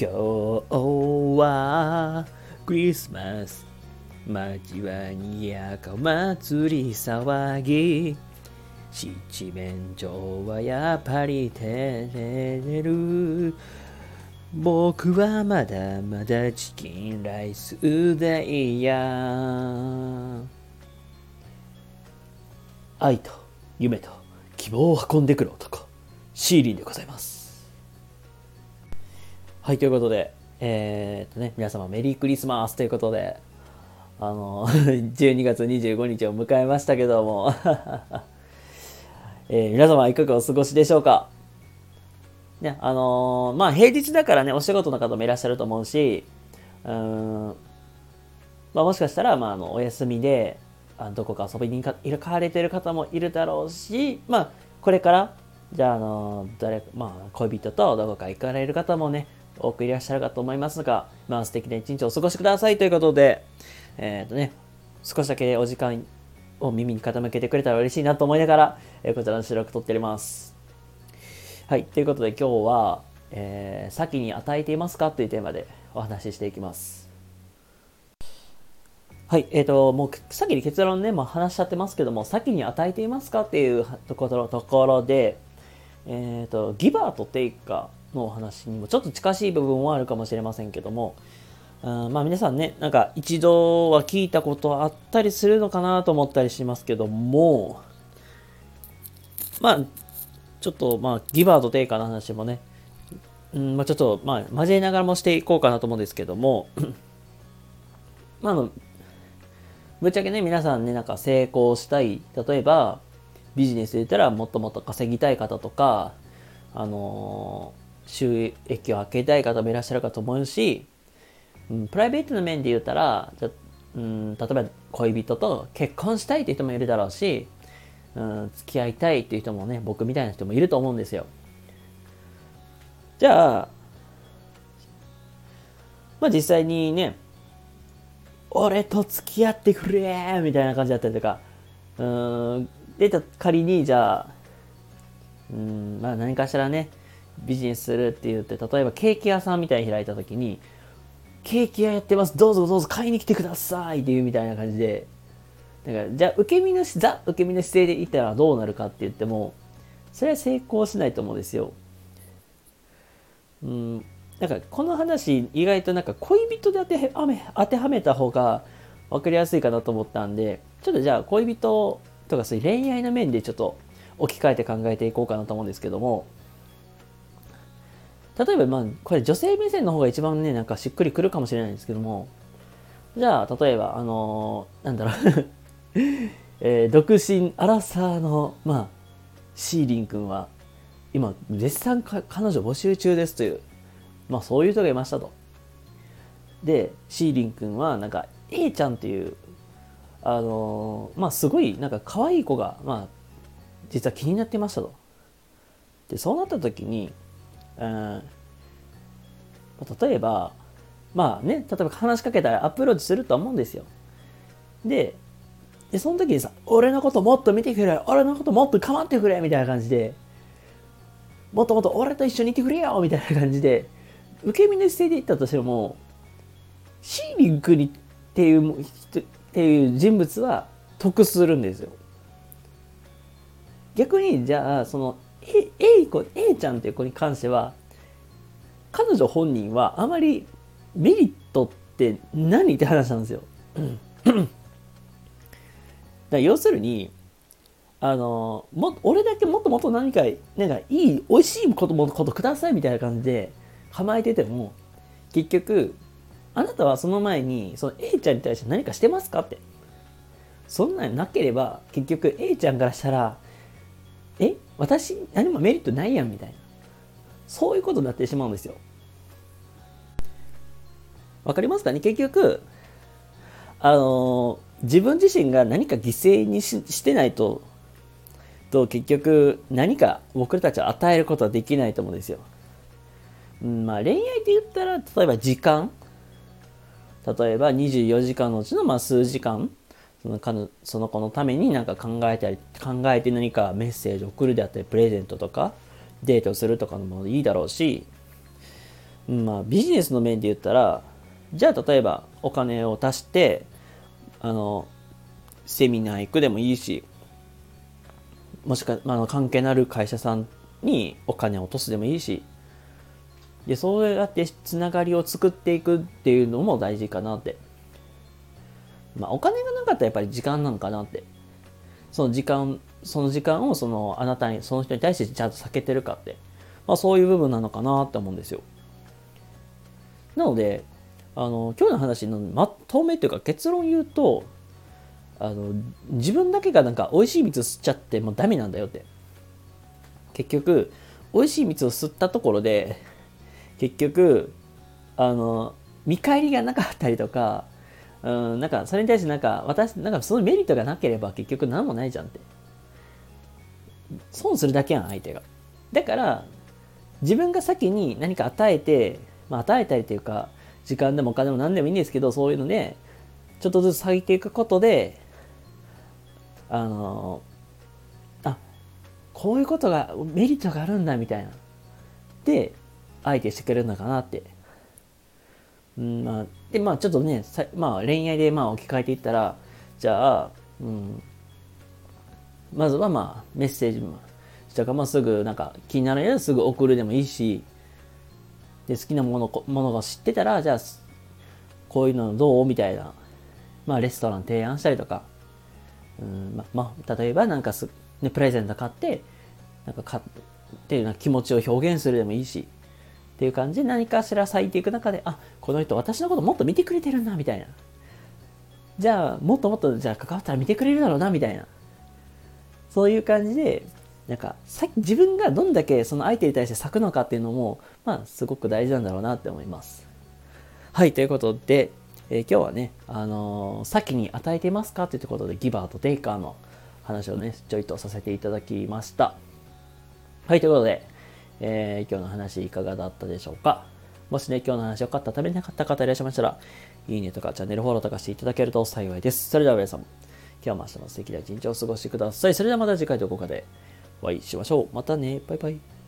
今日はクリスマス街はにやか祭り騒ぎ。七面鳥はやっぱり照れる。僕はまだまだチキンライスだいや。愛と夢と希望を運んでくる男。シーリンでございます。はいということでえー、っとね皆様メリークリスマスということであの 12月25日を迎えましたけども。えー、皆様いかがお過ごしでしょうか？ね、あのー、まあ平日だからね、お仕事の方もいらっしゃると思うし、うん、まあもしかしたら、まああの、お休みで、あどこか遊びに行かれてる方もいるだろうし、まあ、これから、じゃあ、あの、誰、まあ、恋人とどこか行かれる方もね、多くいらっしゃるかと思いますが、まあ、素敵な一日をお過ごしくださいということで、えっ、ー、とね、少しだけお時間を耳に傾けてくれたら嬉しいなと思いながら、えー、こちらの収録撮っております。はい、ということで今日は、えー、先に与えていますかというテーマでお話ししていきます。はい、えっ、ー、と、もう先に結論ね、もう話しちゃってますけども、先に与えていますかっていうところところで、えっ、ー、と、ギバーとテイカーのお話にもちょっと近しい部分はあるかもしれませんけども、うんまあ皆さんね、なんか一度は聞いたことあったりするのかなと思ったりしますけども、まあ、ちょっとまあギバーとテイカーの話もね、うんまあ、ちょっとまあ交えながらもしていこうかなと思うんですけども、まあ、ぶっちゃけね、皆さんね、なんか成功したい。例えば、ビジネスで言ったらもっともっと稼ぎたい方とか、あの、収益を上げたい方もいらっしゃるかと思うし、うん、プライベートの面で言ったら、じゃうん、例えば恋人と結婚したいっていう人もいるだろうし、うん、付き合いたいっていう人もね、僕みたいな人もいると思うんですよ。じゃあ、まあ実際にね、俺と付き合ってくれみたいな感じだったりとか、うん、で、仮にじゃあ、うん、まあ何かしらね、ビジネスするって言って、例えばケーキ屋さんみたいに開いた時に、ケーキ屋やってます、どうぞどうぞ買いに来てくださいっていうみたいな感じで、だから、じゃあ受け身の、ザ受け身の姿勢でいたらどうなるかって言っても、それは成功しないと思うんですよ。うん、なんかこの話意外となんか恋人で当て当てはめた方が分かりやすいかなと思ったんでちょっとじゃあ恋人とかそういう恋愛の面でちょっと置き換えて考えていこうかなと思うんですけども例えばまあこれ女性目線の方が一番ねなんかしっくりくるかもしれないんですけどもじゃあ例えばあのー、なんだろう えー、独身アラサーのまあシーリン君は今絶賛彼女募集中ですというまあそういう人がいましたと。で、シーリン君はなんか A ちゃんっていう、あのー、まあすごいなんか可愛い子が、まあ実は気になってましたと。で、そうなった時に、うん、例えば、まあね、例えば話しかけたらアプローチすると思うんですよ。で、で、その時にさ、俺のこともっと見てくれ、俺のこともっと構ってくれ、みたいな感じで、もっともっと俺と一緒にいてくれよ、みたいな感じで、受け身の姿勢で言ったとしても、シーリンクにっていうっていう人物は得するんですよ。逆にじゃあその A, A, 子 A ちゃんっていう子に関しては彼女本人はあまりメリットって何って話なんですよ。だ要するにあのも俺だけもっともっと何かなんかいい美味しいこともことくださいみたいな感じで構えてても、結局、あなたはその前に、その A ちゃんに対して何かしてますかって。そんなになければ、結局 A ちゃんからしたら、え？私、何もメリットないやんみたいな。そういうことになってしまうんですよ。わかりますかね？結局、あのー、自分自身が何か犠牲にしてないと、と結局何か僕たちは与えることはできないと思うんですよ。うん、まあ恋愛って言ったら、例えば時間例えば24時間のうちのまあ数時間そのかその子のために何か考えたり考えて何かメッセージを送るであったりプレゼントとかデートするとかのもいいだろうしまあ、ビジネスの面で言ったら、じゃあ例えばお金を足して、あの、セミナー行くでもいいし、もしか、まあの、関係のある会社さんにお金を落とすでもいいし、で、そうやってつながりを作っていくっていうのも大事かなって。まあ、お金がなかったらやっぱり時間なんかなって。その時間、その時間をそのあなたに、その人に対してちゃんと避けてるかって。まあ、そういう部分なのかなって思うんですよ。なので、あの、今日の話のまとめというか結論言うと、あの、自分だけがなんか美味しい蜜吸っちゃってもうダメなんだよって。結局、美味しい蜜を吸ったところで、結局、あの、見返りがなかったりとか、うん、なんか、それに対してなんか、私、なんかそのメリットがなければ結局何もないじゃんって。損するだけやん、相手が。だから、自分が先に何か与えて、まあ、与えたりというか、時間でもお金でも何でもいいんですけど、そういうので、ちょっとずつ下げていくことで、あの、あ、こういうことが、メリットがあるんだ、みたいな。で、相手してくれるのかなって。うん、まあ、で、まあちょっとね、まあ恋愛でまあ置き換えていったら、じゃあ、うん、まずはまあメッセージも、したかまあすぐなんか気になるやつすぐ送るでもいいし、で好きなものものが知ってたら、じゃあ、こういうのどう？みたいな、まあレストラン提案したりとか、うんままあ、例えばなんかす、ね、プレゼント買って、なんか買っていうような気持ちを表現するでもいいし、っていう感じで何かしら咲いていく中で、あ、この人私のこともっと見てくれてるんだ、みたいな。じゃあ、もっともっと、じゃあ関わったら見てくれるだろうな、みたいな。そういう感じで、なんか、さ自分がどんだけその相手に対して咲くのかっていうのも、まあ、すごく大事なんだろうなって思います。はい、ということで、えー、今日はね、あのー、先に与えてますかということで、ギバーとテイカーの話をね、ちょいとさせていただきました。はい、ということで、えー、今日の話いかがだったでしょうか？もしね、今日の話良かった、食べれなかった方いらっしゃいましたら、いいねとかチャンネルフォローとかしていただけると幸いです。それでは皆さん、今日も明日も素敵な一日をお過ごしください。それではまた次回どこかでお会いしましょう。またね。バイバイ。